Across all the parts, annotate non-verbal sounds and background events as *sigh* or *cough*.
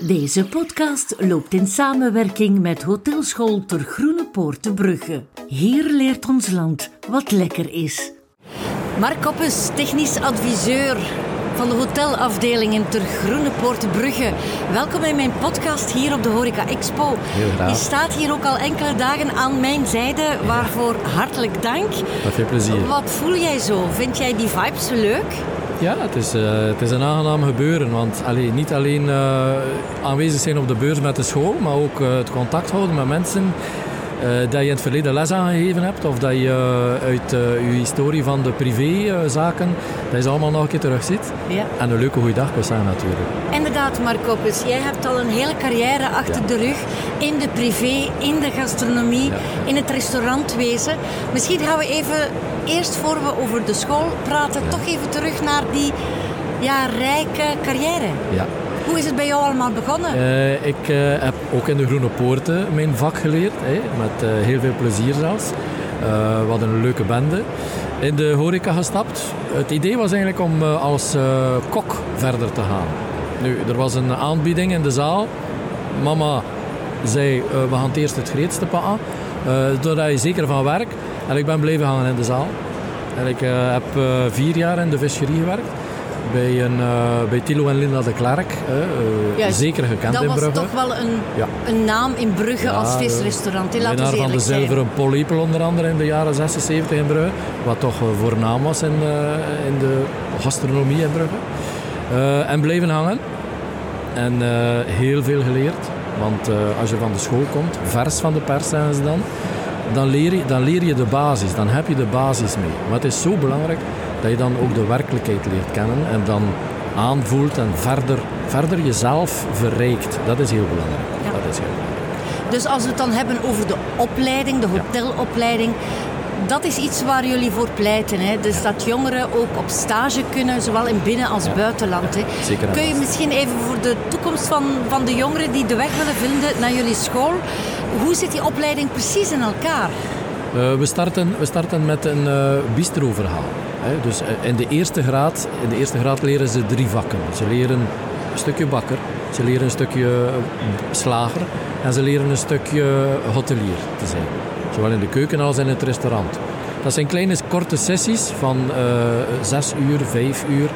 Deze podcast loopt in samenwerking met Hotelschool Ter Groene Poort Brugge. Hier leert ons land wat lekker is. Mark Koppes, technisch adviseur van de hotelafdeling in Ter Groene Poort Brugge. Welkom in mijn podcast hier op de Horeca Expo. Heel graag. Je staat hier ook al enkele dagen aan mijn zijde, waarvoor hartelijk dank. Met veel plezier. Wat voel jij zo? Vind jij die vibes leuk? Ja, het is, eh, het is een aangenaam gebeuren. Want allee, niet alleen eh, aanwezig zijn op de beurs met de school, maar ook eh, het contact houden met mensen dat je in het verleden les aangegeven hebt. Of dat je eh, uit eh, je historie van de privézaken, dat je ze allemaal nog een keer terugziet. Ja. En een leuke goede dag zijn natuurlijk. Inderdaad, Mark Koppes. Jij hebt al een hele carrière achter Ja. de rug in de privé, in de gastronomie, Ja. in het restaurantwezen. Misschien gaan we even, eerst voor we over de school praten, toch even terug naar die ja, rijke carrière. Ja. Hoe is het bij jou allemaal begonnen? Eh, ik eh, heb ook in de Groene Poorten mijn vak geleerd, met eh, heel veel plezier zelfs. Wat een leuke bende. In de horeca gestapt. Het idee was eigenlijk om als kok verder te gaan. Nu, er was een aanbieding in de zaal. Mama zei, we gaan eerst het grootste pakken, uh, doordat je zeker van werk. En ik ben blijven hangen in de zaal. En ik heb vier jaar in de visserie gewerkt. Bij, een, eh, bij Tilo en Linda de Klerk. eh, zeker gekend dat in was Brugge. toch wel een, Ja. een naam in Brugge Ja, als eh, visrestaurant. we Winnaar van de zijn. zilveren pollepel onder andere in de jaren 76 in Brugge. Wat toch voornaam was in, in de gastronomie in Brugge. En blijven hangen. En heel veel geleerd. Want als je van de school komt, vers van de pers zeggen ze dan, dan leer, je, dan leer je de basis. Dan heb je de basis mee. Maar het is zo belangrijk dat je dan ook de werkelijkheid leert kennen. En dan aanvoelt en verder, verder jezelf verrijkt. Dat is heel belangrijk. Ja. Dat is heel belangrijk. Dus als we het dan hebben over de opleiding, de hotelopleiding, dat is iets waar jullie voor pleiten. Hè? Dus dat jongeren ook op stage kunnen, zowel in binnen- als Ja. buitenland. Hè? Zeker Kun je misschien even voor de toekomst van, van de jongeren die de weg willen vinden naar jullie school, hoe zit die opleiding precies in elkaar? Eh, we, starten, we starten met een bistro-verhaal. Dus eh, in de, eerste graad, in de eerste graad leren ze drie vakken. Ze leren een stukje bakker, ze leren een stukje eh, slager en ze leren een stukje hotelier te zijn. Zowel in de keuken als in het restaurant. Dat zijn kleine korte sessies van eh, zes uur, vijf uur,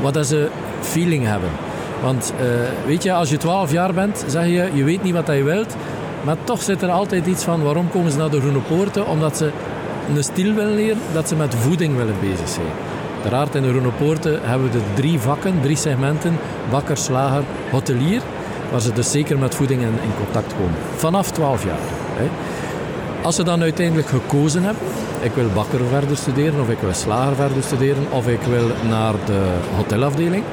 wat ze feeling hebben. Want weet je, als je 12 jaar bent, zeg je, je weet niet wat je wilt, maar toch zit er altijd iets van waarom komen ze naar de Groene Poorten? Omdat ze een stil willen leren, dat ze met voeding willen bezig zijn. Uiteraard in de Groene Poorten hebben we de drie vakken, drie segmenten, bakker, slager, hotelier, waar ze dus zeker met voeding in, in contact komen. Vanaf 12 jaar. Hè. Als ze dan uiteindelijk gekozen hebben, ik wil bakker verder studeren, of ik wil slager verder studeren, of ik wil naar de hotelafdeling,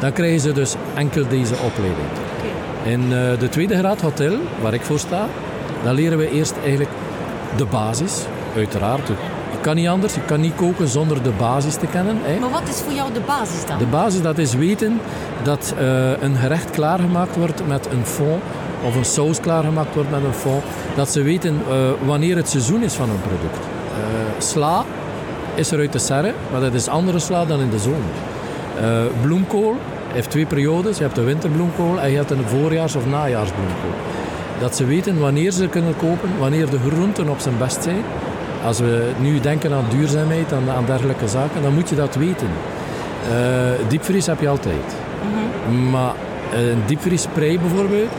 dan krijgen ze dus enkel deze opleiding. In eh, de tweede graad hotel, waar ik voor sta, dan leren we eerst eigenlijk de basis. Uiteraard, je kan niet anders, je kan niet koken zonder de basis te kennen. Hè. Maar wat is voor jou de basis dan? De basis dat is weten dat eh, een gerecht klaargemaakt wordt met een fond of een saus klaargemaakt wordt met een fond. Dat ze weten eh, wanneer het seizoen is van een product. Eh, sla is er uit de serre, maar dat is andere sla dan in de zomer. Bloemkool heeft twee periodes. Je hebt de winterbloemkool en je hebt een voorjaars- of najaarsbloemkool. Dat ze weten wanneer ze kunnen kopen, wanneer de groenten op zijn best zijn. Als we nu denken aan duurzaamheid en aan dergelijke zaken, dan moet je dat weten. Eh, diepvries heb je altijd. Maar een diepvriesprei bijvoorbeeld,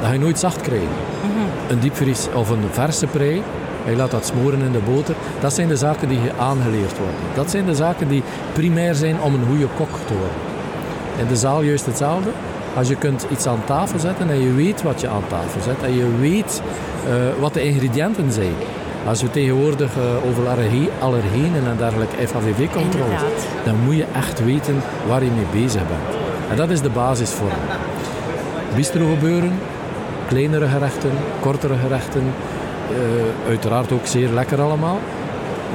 dat ga je nooit zacht krijgen. Een diepvries of een verse prei, je laat dat smoren in de boter, dat zijn de zaken die aangeleerd worden. Dat zijn de zaken die primair zijn om een goede kok te worden. In de zaal juist hetzelfde. Als je kunt iets aan tafel zetten en je weet wat je aan tafel zet en je weet eh, wat de ingrediënten zijn. Als we tegenwoordig eh, over allergie- allergenen en dergelijke FHVV-controles, Inderdaad. dan moet je echt weten waar je mee bezig bent. En dat is de basisvorm. Bistro gebeuren, kleinere gerechten, kortere gerechten, eh, uiteraard ook zeer lekker allemaal.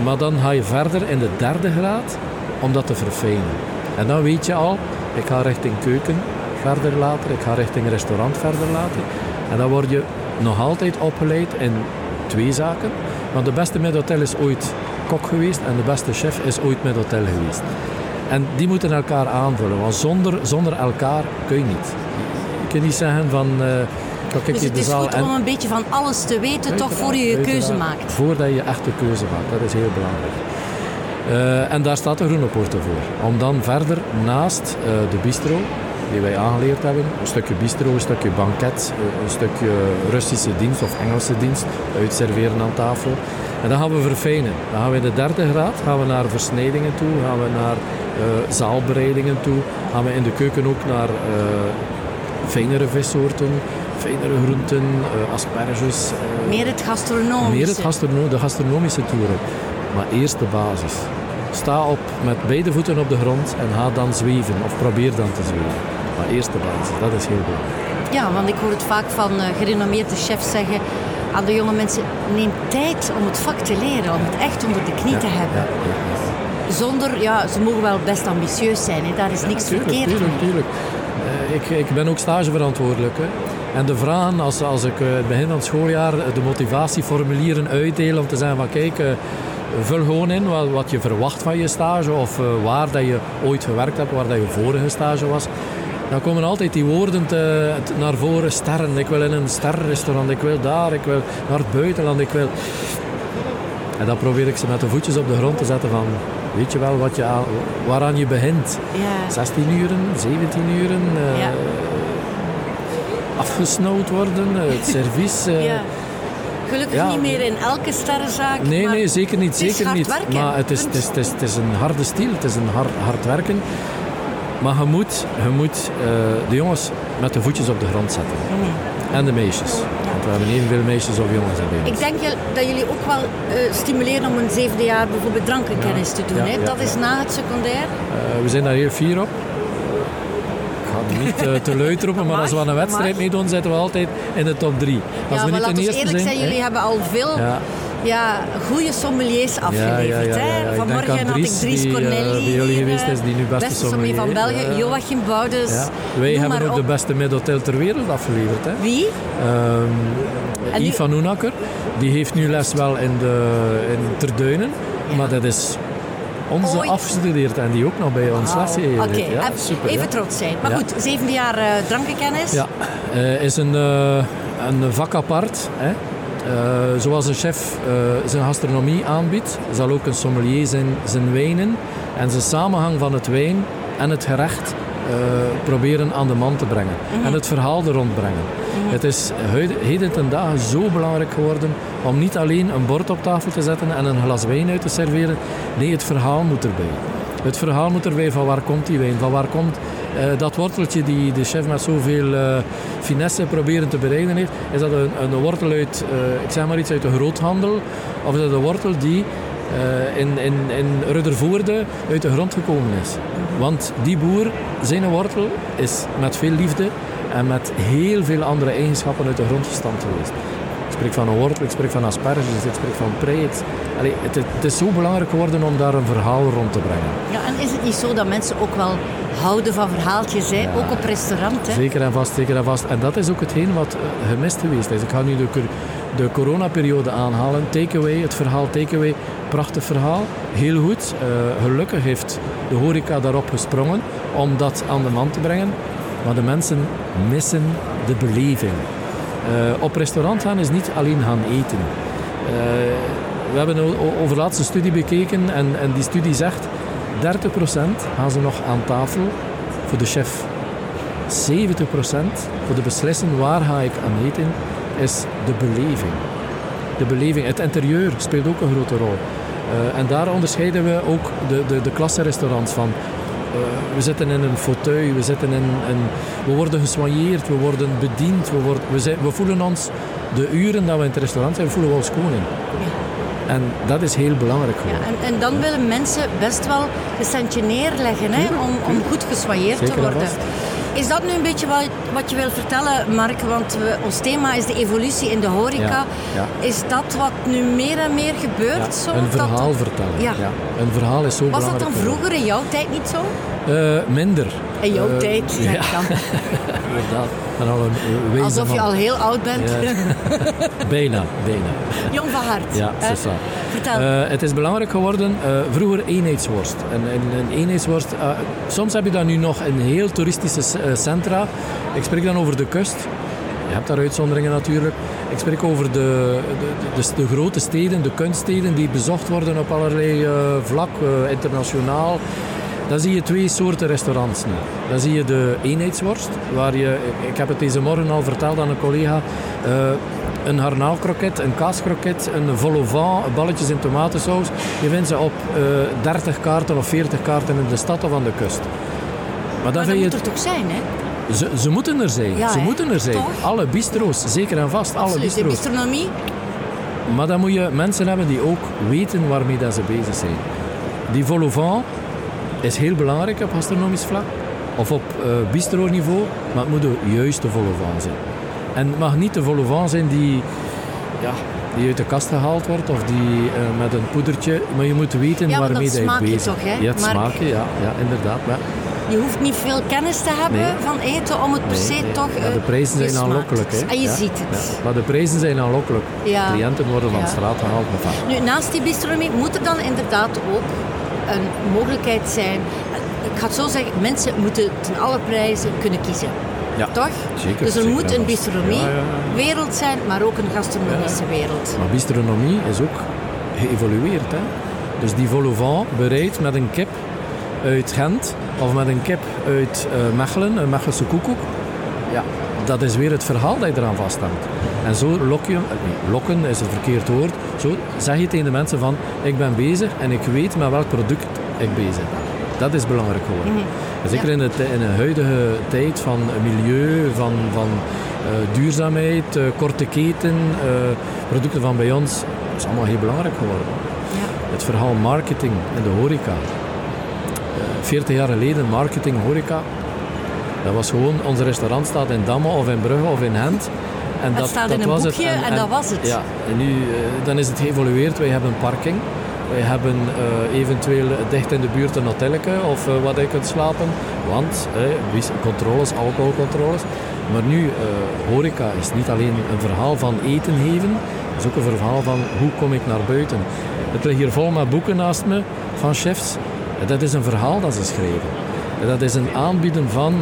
Maar dan ga je verder in de derde graad om dat te verfijnen. En dan weet je al, ik ga richting keuken verder later, ik ga richting restaurant verder later. En dan word je nog altijd opgeleid in twee zaken. Want de beste midhotel is ooit kok geweest en de beste chef is ooit midhotel geweest. En die moeten elkaar aanvullen, want zonder, zonder elkaar kun je niet. Je kunt niet zeggen van... Uh, dus het is goed om een beetje van alles te weten, toch voor je je keuze maakt. Voordat je echt de keuze maakt, dat is heel belangrijk. Uh, en daar staat de groene poorten voor. Om dan verder naast uh, de bistro, die wij aangeleerd hebben, een stukje bistro, een stukje banket, een stukje Russische dienst of Engelse dienst, uitserveren aan tafel. En dan gaan we verfijnen. Dan gaan we in de derde graad gaan we naar versnijdingen toe, gaan we naar uh, zaalbereidingen toe, gaan we in de keuken ook naar fijnere vissoorten, fijnere groenten, asperges. meer het gastronomische. Meer het gastrono de gastronomische toeren. Maar eerst de basis. Sta op met beide voeten op de grond en ga dan zweven of probeer dan te zweven. Maar eerst de basis, dat is heel belangrijk. Ja, want ik hoor het vaak van uh, gerenommeerde chefs zeggen aan de jonge mensen, neem tijd om het vak te leren, om het echt onder de knie te hebben. Ja, Zonder, ja, ze mogen wel best ambitieus zijn, hè. daar is niks tuurlijk, verkeerd tuurlijk, tuurlijk. Uh, ik, ik ben ook stageverantwoordelijk. Hè. En de vragen, als, als ik uh, het begin van het schooljaar de motivatieformulieren uitdeel om te zeggen van kijk, vul gewoon in wat, wat je verwacht van je stage of waar dat je ooit gewerkt hebt, waar dat je vorige stage was. Dan komen altijd die woorden te, naar voren. Sterren, ik wil in een sterrenrestaurant, ik wil daar, ik wil naar het buitenland, ik wil... En dan probeer ik ze met de voetjes op de grond te zetten van... Weet je wel wat je aan, waaraan je begint? Ja. 16 uren, 17 uren... Uh, ja. Afgesnauwd worden, het *laughs* servies... Uh, ja. Gelukkig niet meer in elke sterrenzaak. Nee, nee, zeker niet. Zeker niet. Maar het is, het, is, het, is, het is een harde stiel, het is een hard, hard werken. Maar je moet, je moet uh, de jongens met de voetjes op de grond zetten. Mm. En de meisjes. Want we hebben evenveel meisjes of jongens hebben. Ik denk dat jullie ook wel uh, stimuleren om een zevende jaar bijvoorbeeld drankenkennis te doen. hè? dat is na het secundair. Uh, we zijn daar heel fier op niet uh, te luid roepen, maar als we aan een wedstrijd meedoen, zitten we altijd in de top drie. Als we niet maar eerste eerlijk zijn, jullie hebben al veel ja. goede sommeliers afgeleverd. Ja, Vanmorgen had ik Dries die, Corneli, uh, bij jullie geweest is, die nu beste, beste sommelier van België, Joachim Boudens. Wij hebben ook de beste middelhotel ter wereld afgeleverd. Hè. Wie? Um, Yves van Oenakker. Die heeft nu les wel in, de, in Terduinen. Maar dat is onze Ooit. afgestudeerd en die ook nog bij ons les Oké, ja, even trots zijn. Maar goed, zevende jaar uh, drankenkennis. Ja, uh, is een, uh, een vak apart. Hè. Zoals een chef zijn gastronomie aanbiedt, zal ook een sommelier zijn, zijn wijnen en zijn samenhang van het wijn en het gerecht proberen aan de man te brengen. Mhm. En het verhaal er rond brengen. Mhm. Het is heden ten dagen zo belangrijk geworden om niet alleen een bord op tafel te zetten en een glas wijn uit te serveren. Nee, het verhaal moet erbij. Het verhaal moet erbij van waar komt die wijn, van waar komt dat worteltje die de chef met zoveel uh, finesse proberen te bereiden heeft. Is dat een, een wortel uit, uh, ik zeg maar iets uit de groothandel, of is dat een wortel die in, in, in Ruddervoorde uit de grond gekomen is. Want die boer, zijn wortel, is met veel liefde en met heel veel andere eigenschappen uit de grond gestampt geweest. Ik spreek van een wortel, ik spreek van asperges, ik spreek van prei. Het, het, is zo belangrijk geworden om daar een verhaal rond te brengen. Ja, en is het niet zo dat mensen ook wel houden van verhaaltjes, hè? ook op restaurant? Hè? Zeker en vast, zeker en vast. En dat is ook hetgeen wat eh, gemist geweest is. Ik ga nu de, de coronaperiode aanhalen. Takeaway, het verhaal takeaway, prachtig verhaal, heel goed. Uh, gelukkig heeft de horeca daarop gesprongen om dat aan de man te brengen. Maar de mensen missen de beleving. Uh, op restaurant gaan is niet alleen gaan eten. Uh, we hebben over laatste studie bekeken en, en die studie zegt 30% gaan ze nog aan tafel voor de chef. 70% voor de beslissen waar ga ik aan eten is de beleving. De beleving, het interieur speelt ook een grote rol. Uh, en daar onderscheiden we ook de, de, de klasse restaurants van. Eh, we zitten in een fauteuil, we, zitten in een, we worden gesoigneerd, we worden bediend, we, worden, we, zijn, we voelen ons, de uren dat we in het restaurant zijn, voelen we ons koning. En dat is heel belangrijk Ja, en, en, dan willen mensen best wel een centje neerleggen hè, om, om goed gesoigneerd te worden. Is dat nu een beetje wat, wat je wil vertellen, Mark? Want we, ons thema is de evolutie in de horeca. Is dat wat nu meer en meer gebeurt? Zo, een verhaal vertellen. Ja. Een verhaal is zo Was dat dan vroeger in jouw tijd niet zo? Uh, minder. In jouw uh, tijd, *laughs* ja. Dan. Een Alsof je al heel oud bent. *laughs* bijna, bijna. Jong van hart. Ja, dat is vertel. Uh, het is belangrijk geworden, uh, vroeger eenheidsworst. En, en, een eenheidsworst, uh, soms heb je dat nu nog in heel toeristische centra. Ik spreek dan over de kust. Je hebt daar uitzonderingen natuurlijk. Ik spreek over de, de, de, de grote steden, de kunststeden die bezocht worden op allerlei vlak, internationaal. Dan zie je twee soorten restaurants nu. Dan zie je de eenheidsworst, waar je, ik heb het deze morgen al verteld aan een collega, uh, een harnaalkroket, een kaaskroket, een vol vent, balletjes in tomatensaus. Je vindt ze op uh, eh, 30 kaarten of 40 kaarten in de stad of aan de kust. Maar, dat, moet er toch zijn, hè? Ze, ze moeten er zijn. Ja, ze moeten er zijn. Toch? Alle bistro's, zeker en vast. Alle bistro's. De bistronomie. Maar dan moet je mensen hebben die ook weten waarmee dat ze bezig zijn. Die vol au vent is heel belangrijk op gastronomisch vlak. Of op uh, bistro-niveau. Maar het moet de juiste vol au vent zijn. En het mag niet de volle van zijn die, ja, die uit de kast gehaald wordt of die uh, met een poedertje. Maar je moet weten ja, waarmee je bezig toch, hè? Ja, het smaken, ja, ja, inderdaad. Je hoeft niet veel kennis te hebben van eten om het per se toch. Ja, de prijzen zijn aanlokkelijk. Hè? En je ziet het. maar de prijzen zijn aanlokkelijk. Cliënten worden van straat gehaald. Nu, naast die bistronomie moet er dan inderdaad ook een mogelijkheid zijn. Ik ga het zo zeggen, mensen moeten ten alle prijzen kunnen kiezen. Ja, Toch? Zeker, dus er moet een bistronomie-wereld zijn, maar ook een gastronomische wereld. Maar bistronomie is ook geëvolueerd. Hè? Dus die vol bereid met een kip uit Gent of met een kip uit uh, Mechelen, een Mechelse koekoek. Ja, dat is weer het verhaal dat je eraan vasthangt. En zo lok je, eh, lokken is het verkeerd woord, zo zeg je tegen de mensen van ik ben bezig en ik weet met welk product ik bezig ben. Dat is belangrijk geworden. Mm Zeker in, het, in de huidige tijd van milieu, van, van uh, duurzaamheid, uh, korte keten, uh, producten van bij ons, dat is allemaal heel belangrijk geworden. Ja. Het verhaal marketing in de horeca. 40 jaar geleden marketing horeca, dat was gewoon, onze restaurant staat in Damme of in Brugge of in Hent. En dat, dat staat dat in een boekje het. En, en, dat was het. Ja, en nu dan is het geëvolueerd. Wij hebben een parking. Wij hebben uh, eventueel dicht in de buurt een hotelletje of uh, waar je kunt slapen. Want controles, alcoholcontroles. Maar nu, uh, horeca is niet alleen een verhaal van eten geven. Het is ook een verhaal van hoe kom ik naar buiten. Het ligt hier vol met boeken naast me van chefs. Dat is een verhaal dat ze schrijven. Dat is een aanbieden van,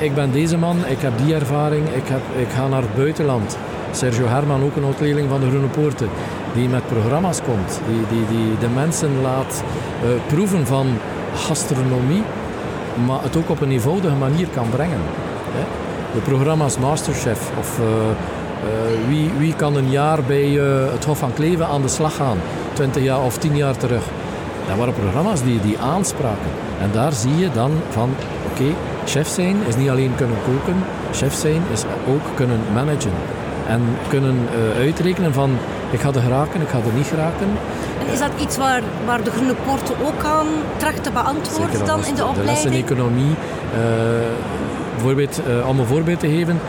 ik ben deze man, ik heb die ervaring, ik, heb, ik ga naar het buitenland. Sergio Herman, ook een oud-leerling van de Groene Poorten, die met programma's komt, die, die, die de mensen laat uh, proeven van gastronomie, maar het ook op een eenvoudige manier kan brengen. Hè. De programma's Masterchef of uh, wie, wie kan een jaar bij het Hof van Kleven aan de slag gaan, 20 jaar of 10 jaar terug. Dat waren programma's die, die aanspraken. En daar zie je dan van, oké, chef zijn is niet alleen kunnen koken, chef zijn is ook kunnen managen. En kunnen uh, uitrekenen van ik ga er geraken, ik ga er niet geraken. En is dat iets waar, waar de Groene Poorten ook aan tracht te beantwoorden dan in de opleiding? De lessen economie, uh, bijvoorbeeld, uh, om een voorbeeld te geven,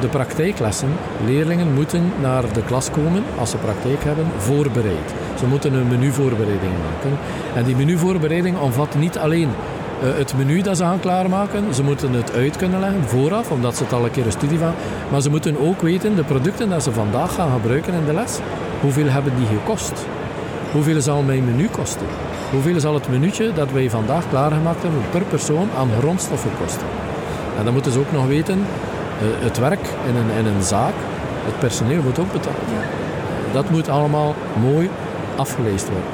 de praktijklessen. Leerlingen moeten naar de klas komen, als ze praktijk hebben, voorbereid. Ze moeten een menuvoorbereiding maken. En die menuvoorbereiding omvat niet alleen eh, het menu dat ze gaan klaarmaken. Ze moeten het uit kunnen leggen vooraf, omdat ze het al een keer een studie van. Maar ze moeten ook weten, de producten die ze vandaag gaan gebruiken in de les, hoeveel hebben die gekost? Hoeveel zal mijn menu kosten? Hoeveel zal het minuutje dat wij vandaag klaargemaakt hebben per persoon aan grondstoffen kosten? En dan moeten ze ook nog weten, eh, het werk in een, in een zaak, het personeel wordt ook betaald. Dat moet allemaal mooi afgeleest worden.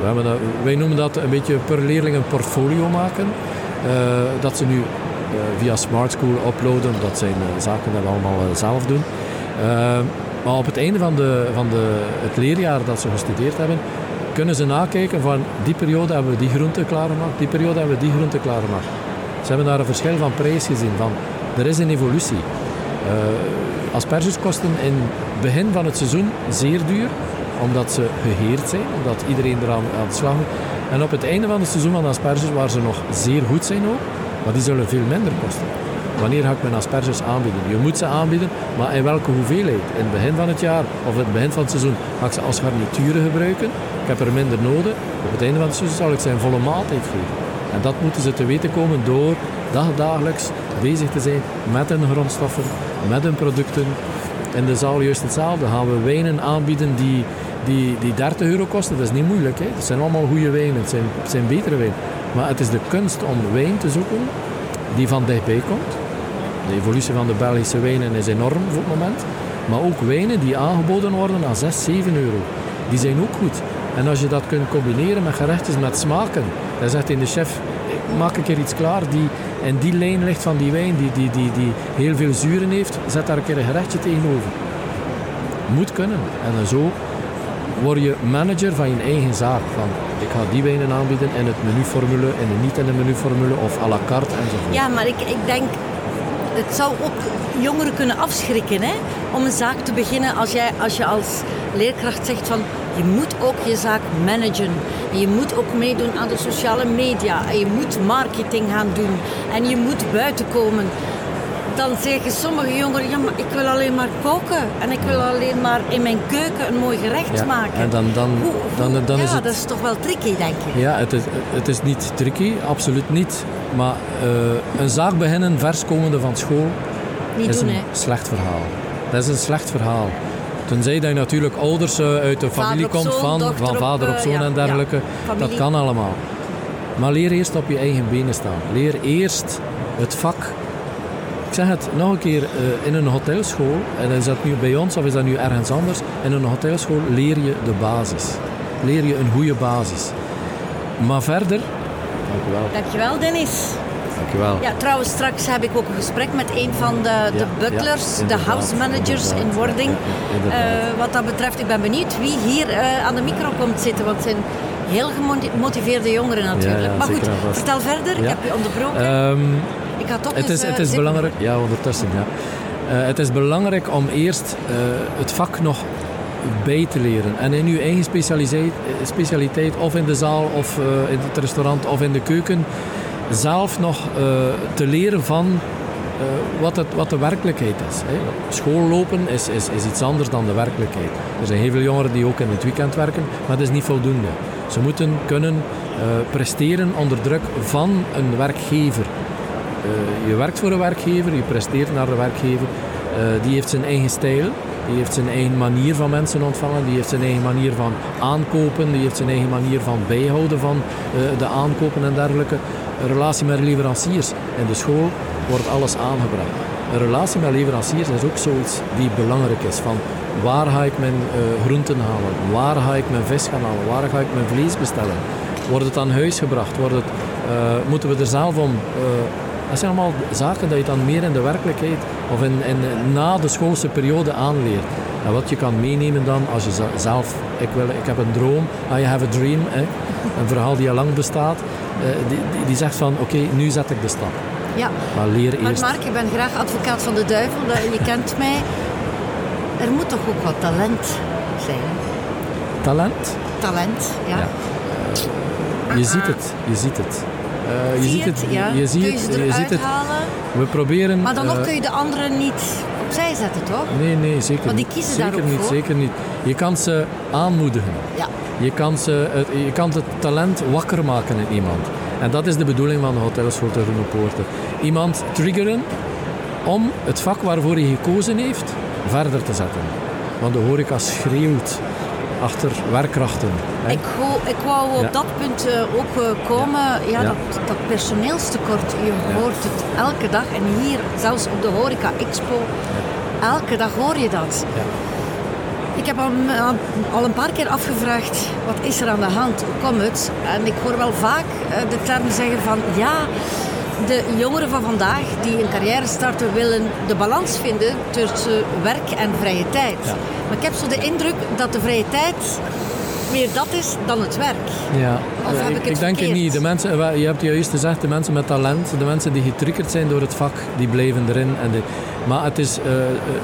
We dat, wij noemen dat een beetje per leerling een portfolio maken. Uh, dat ze nu uh, via Smart School uploaden. Dat zijn uh, zaken die we allemaal zelf doen. maar op het einde van, de, van de, het leerjaar dat ze gestudeerd hebben, kunnen ze nakijken van die periode hebben we die groente klaargemaakt, die periode hebben we die groente klaargemaakt. Ze hebben daar een verschil van prijs gezien. Van, er is een evolutie. asperges kosten in het begin van het seizoen zeer duur omdat ze geheerd zijn, omdat iedereen eraan aan de slag moet. En op het einde van het seizoen van asperges, waar ze nog zeer goed zijn ook, maar die zullen veel minder kosten. Wanneer ga ik mijn asperges aanbieden? Je moet ze aanbieden, maar in welke hoeveelheid? In het begin van het jaar of in het begin van het seizoen ga ik ze als garnituren gebruiken. Ik heb er minder nodig. Op het einde van het seizoen zal ik ze een volle maaltijd geven. En dat moeten ze te weten komen door dagdagelijks bezig te zijn met hun grondstoffen, met hun producten. In de zaal juist hetzelfde. Gaan we wijnen aanbieden die die, die 30 euro kosten, dat is niet moeilijk. Hè? Het zijn allemaal goede wijnen, het zijn, zijn betere wijnen. Maar het is de kunst om wijn te zoeken die van dichtbij komt. De evolutie van de Belgische wijnen is enorm voor het moment. Maar ook wijnen die aangeboden worden aan 6, 7 euro. Die zijn ook goed. En als je dat kunt combineren met gerechtjes met smaken. Dan zegt in de chef, maak een keer iets klaar die in die lijn ligt van die wijn, die, die, die, die heel veel zuren heeft. Zet daar een keer een gerechtje tegenover. Moet kunnen. En zo word je manager van je eigen zaak. Van, ik ga die wijnen aanbieden in het menuformule, in de niet in de menuformule of à la carte enzovoort. Ja, maar ik, ik denk, het zou ook jongeren kunnen afschrikken hè, om een zaak te beginnen als, jij, als je als leerkracht zegt van je moet ook je zaak managen. En je moet ook meedoen aan de sociale media. En je moet marketing gaan doen. En je moet buiten komen dan zeggen sommige jongeren, ja, maar ik wil alleen maar koken. En ik wil alleen maar in mijn keuken een mooi gerecht maken. En dan, dan, dan, dan, ja, is het... dat is toch wel tricky, denk ik. Ja, het is, het is niet tricky, absoluut niet. Maar uh, een zaak beginnen vers komende van school niet is doen, een slecht verhaal. Dat is een slecht verhaal. Tenzij dat je natuurlijk ouders uh, uit de familie komt van, van vader op uh, zoon ja, en dergelijke. Ja, dat kan allemaal. Maar leer eerst op je eigen benen staan. Leer eerst het vak ik zeg het nog een keer, uh, in een hotelschool, en is dat nu bij ons of is dat nu ergens anders, in een hotelschool leer je de basis. Leer je een goede basis. Maar verder... Dankjewel. Dankjewel Dennis. Dankjewel. Ja, trouwens, straks heb ik ook een gesprek met een van de, de Ja, butlers, ja, de house managers in wording. Ja. Eh, wat dat betreft, ik ben benieuwd wie hier eh, aan de micro komt zitten, want het zijn heel gemotiveerde jongeren natuurlijk. Ja, ja, maar goed, vertel verder. Ik heb je onderbroken. Ehm, ik ga toch het eens, is, het is belangrijk, ja, ondertussen, ja. Eh, het is belangrijk om eerst eh, het vak nog bij te leren. En in uw eigen specialiteit, specialiteit of in de zaal, of eh, in het restaurant, of in de keuken, zelf nog te leren van wat, het, wat de werkelijkheid is. Hè. School lopen is, is, is iets anders dan de werkelijkheid. Er zijn heel veel jongeren die ook in het weekend werken, maar dat is niet voldoende. Ze moeten kunnen presteren onder druk van een werkgever. Eh, je werkt voor een werkgever, je presteert naar de werkgever. Eh, die heeft zijn eigen stijl, die heeft zijn eigen manier van mensen ontvangen, die heeft zijn eigen manier van aankopen, die heeft zijn eigen manier van bijhouden van eh, de aankopen en dergelijke. Een relatie met leveranciers. In de school wordt alles aangebracht. Een relatie met leveranciers is ook zoiets die belangrijk is. Van waar ga ik mijn groenten halen? Waar ga ik mijn vis gaan halen? Waar ga ik mijn vlees bestellen? Wordt het aan huis gebracht? Wordt moeten we er zelf om... dat zijn allemaal zaken dat je dan meer in de werkelijkheid of in, in, na de schoolse periode aanleert. En wat je kan meenemen dan als je zelf, ik, wil, ik heb een droom, I have a dream, hè, een verhaal die al lang bestaat, eh, die, die, die zegt van oké, nu zet ik de stap. Ja, Maar leer maar eerst. Mark, ik ben graag advocaat van de duivel. dat- Je kent mij. Er moet toch ook wat talent zijn? Talent, Talent, ja. Ja. je ziet het, je ziet het. Eh, je Zie ziet het, Ja. je ziet kun je ziet het. halen? We proberen... Maar dan nog eh, kun je de anderen niet opzij zetten, toch? Nee, nee, zeker Want die niet. kiezen daar zeker ook niet, voor. zeker niet. Je kan ze aanmoedigen. Ja. Je kan, ze, het, je kan het talent wakker maken in iemand. En dat is de bedoeling van de hotelschool Groene Poorten. Iemand triggeren om het vak waarvoor hij gekozen heeft verder te zetten. Want de horeca schreeuwt achter werkkrachten. hè. Ik, wou, ik wou op Ja. dat punt eh, ook eh, komen. Ja, Ja. Dat, dat personeelstekort, je hoort het elke dag. En hier, zelfs op de Horeca Expo, elke dag hoor je dat. Ja. Ik heb al, al een paar keer afgevraagd, wat is er aan de hand? Hoe komt het? En ik hoor wel vaak eh, de term zeggen van, ja, de jongeren van vandaag die een carrière starten willen de balans vinden tussen werk en vrije tijd. Ja. Maar ik heb zo de indruk dat de vrije tijd meer dat is dan het werk. Ja, Of heb Eh, ik ik, het ik denk het niet. De mensen, wel, je hebt juist gezegd, de mensen met talent, de mensen die getriggerd zijn door het vak, die blijven erin. En de, maar het is eh,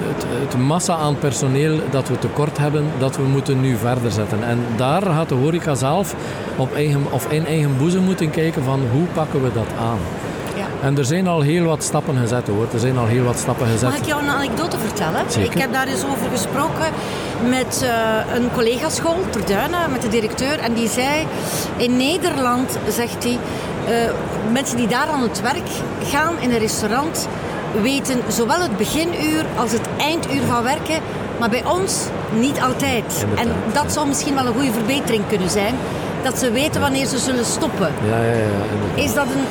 het, het massa aan personeel dat we tekort hebben, dat we moeten nu verder zetten. En daar gaat de horeca zelf op eigen, of in eigen boezem moeten kijken van hoe pakken we dat aan. En er zijn al heel wat stappen gezet hoor. Er zijn al heel wat stappen gezet. Mag ik jou een anekdote vertellen? Zeker. Ik heb daar eens over gesproken met eh, een collega-school, ter Duinen, met de directeur. En die zei, in Nederland, zegt hij, eh, mensen die daar aan het werk gaan in een restaurant, weten zowel het beginuur als het einduur van werken, maar bij ons niet altijd. Inderdaad, en dat zou misschien wel een goede verbetering kunnen zijn, dat ze weten wanneer ze zullen stoppen. Ja, ja, ja. inderdaad. Is dat een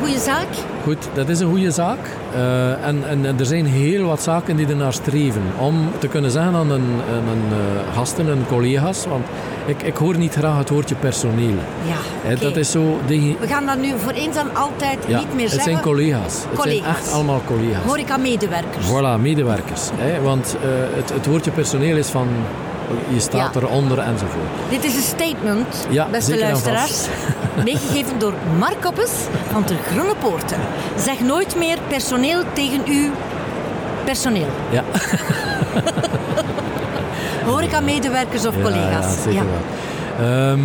goede zaak? Goed, dat is een goede zaak. Eh, en, en, en er zijn heel wat zaken die ernaar streven. Om te kunnen zeggen aan een, aan een eh, gasten, een collega's, want ik, ik hoor niet graag het woordje personeel. Ja. Dat is zo... Die, We gaan dat nu voor eens en altijd ja, niet meer het zeggen. zijn collega's. Het zijn Collega's. echt allemaal collega's. Horeca-medewerkers. Voilà, medewerkers. Hè, want eh, het, het woordje personeel is van... Je staat Ja. eronder enzovoort. Dit is een statement, Ja, beste en luisteraars. *laughs* Meegegeven door Mark Koppes van de Groene Poorten. Zeg nooit meer personeel tegen uw personeel. Ja, *laughs* Horeca-medewerkers of ja, collega's. Ja, zeker wel. Ehm,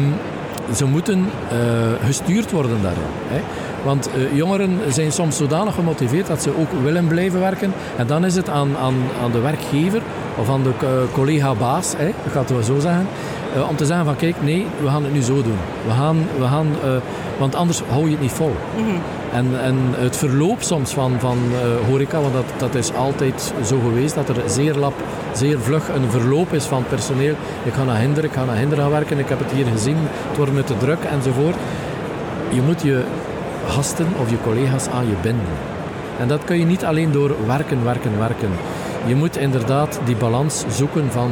ze moeten eh, gestuurd worden daarin. Hè. Want eh, jongeren zijn soms zodanig gemotiveerd dat ze ook willen blijven werken. En dan is het aan, aan, aan de werkgever of aan de co- collega-baas, hè, dat gaat het wel zo zeggen, eh, om te zeggen van kijk, nee, we gaan het nu zo doen. We gaan, we gaan, eh, want anders hou je het niet vol. En, en het verloop soms van, van eh, horeca, want dat, dat is altijd zo geweest, dat er zeer lap, zeer vlug een verloop is van personeel. Ik ga naar Hinder, ik ga naar Hinder gaan werken, ik heb het hier gezien, het wordt me te druk enzovoort. Je moet je gasten of je collega's aan je binden. En dat kun je niet alleen door werken, werken, werken. Je moet inderdaad die balans zoeken van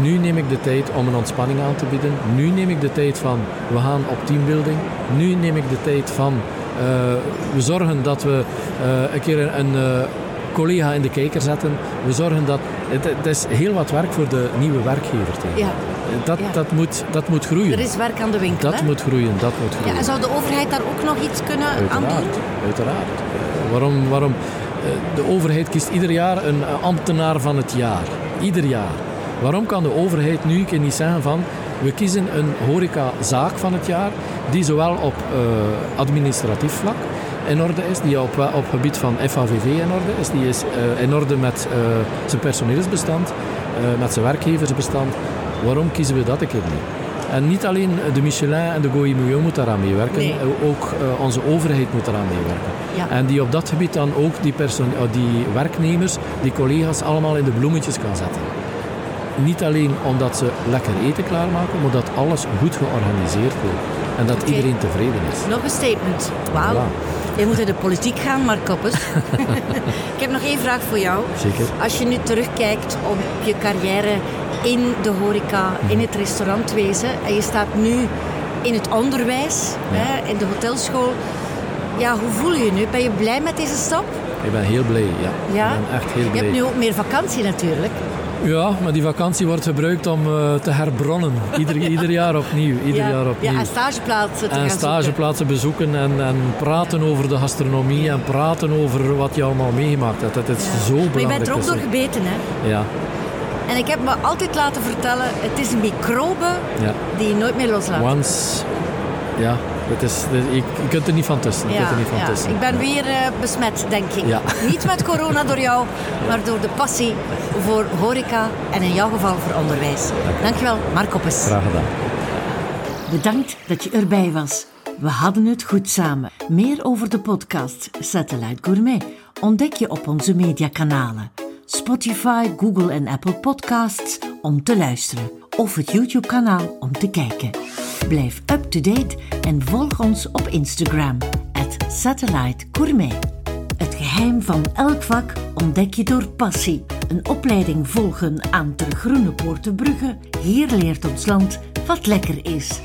nu neem ik de tijd om een ontspanning aan te bieden. Nu neem ik de tijd van we gaan op teambuilding. Nu neem ik de tijd van eh, we zorgen dat we eh, een keer een, eh, collega in de kijker zetten. We zorgen dat het, het is heel wat werk voor de nieuwe werkgever. tegen. Ja, Dat, Ja. dat, moet, dat moet groeien. er is werk aan de winkel. Dat hè? moet groeien, dat moet ja, groeien. en zou de overheid daar ook nog iets kunnen aan doen? Uiteraard, waarom, waarom? De overheid kiest ieder jaar een ambtenaar van het jaar. Ieder jaar. Waarom kan de overheid nu een keer niet zeggen van we kiezen een horecazaak van het jaar die zowel op eh, administratief vlak in orde is, die op, op gebied van FAVV in orde is, die is eh, in orde met eh, zijn personeelsbestand, met zijn werkgeversbestand. Waarom kiezen we dat een keer niet? En niet alleen de Michelin en de Goeie Milieu moet daaraan meewerken, Nee. ook onze overheid moet daaraan meewerken. Ja. En die op dat gebied dan ook die, die werknemers, die collega's allemaal in de bloemetjes kan zetten. Niet alleen omdat ze lekker eten klaarmaken, maar dat alles goed georganiseerd wordt. En dat iedereen tevreden is. Nog een statement. Wauw. Voilà. Je moet in de politiek gaan, Mark Koppes. *laughs* Ik heb nog één vraag voor jou. Zeker. Als je nu terugkijkt op je carrière in de horeca, in het restaurantwezen, en je staat nu in het onderwijs, hè, in de hotelschool. Ja, hoe voel je je nu? Ben je blij met deze stap? Ik ben heel blij, ja. Ja? Ik ben echt heel Je blij. hebt nu ook meer vakantie natuurlijk. Ja, maar die vakantie wordt gebruikt om eh, te herbronnen. Ieder, *laughs* ieder jaar opnieuw. Ieder ja. jaar opnieuw. ja, en stageplaatsen te en gaan stageplaatsen bezoeken en, en praten over de gastronomie en praten over wat je allemaal meegemaakt hebt. Dat is zo belangrijk. Maar je bent er ook door gebeten, hè? Ja, En ik heb me altijd laten vertellen, het is een microbe die je nooit meer loslaat. Once, ja, het is, het- je, je kunt er niet van tussen. Je kunt er niet van ja. tussen. Ik ben weer eh, besmet, denk ik. Ja. *laughs* Niet met corona door jou, maar door de passie voor horeca en in jouw geval voor onderwijs. Dankjewel, Mark Koppes. Graag gedaan. Bedankt dat je erbij was. We hadden het goed samen. Meer over de podcast Satellite Gourmet ontdek je op onze mediakanalen. Spotify, Google en Apple Podcasts om te luisteren. Of het YouTube-kanaal om te kijken. Blijf up-to-date en volg ons op Instagram. Satellite Gourmet. Het geheim van elk vak ontdek je door passie. Een opleiding volgen aan Ter Groene Poorten Brugge. Hier leert ons land wat lekker is.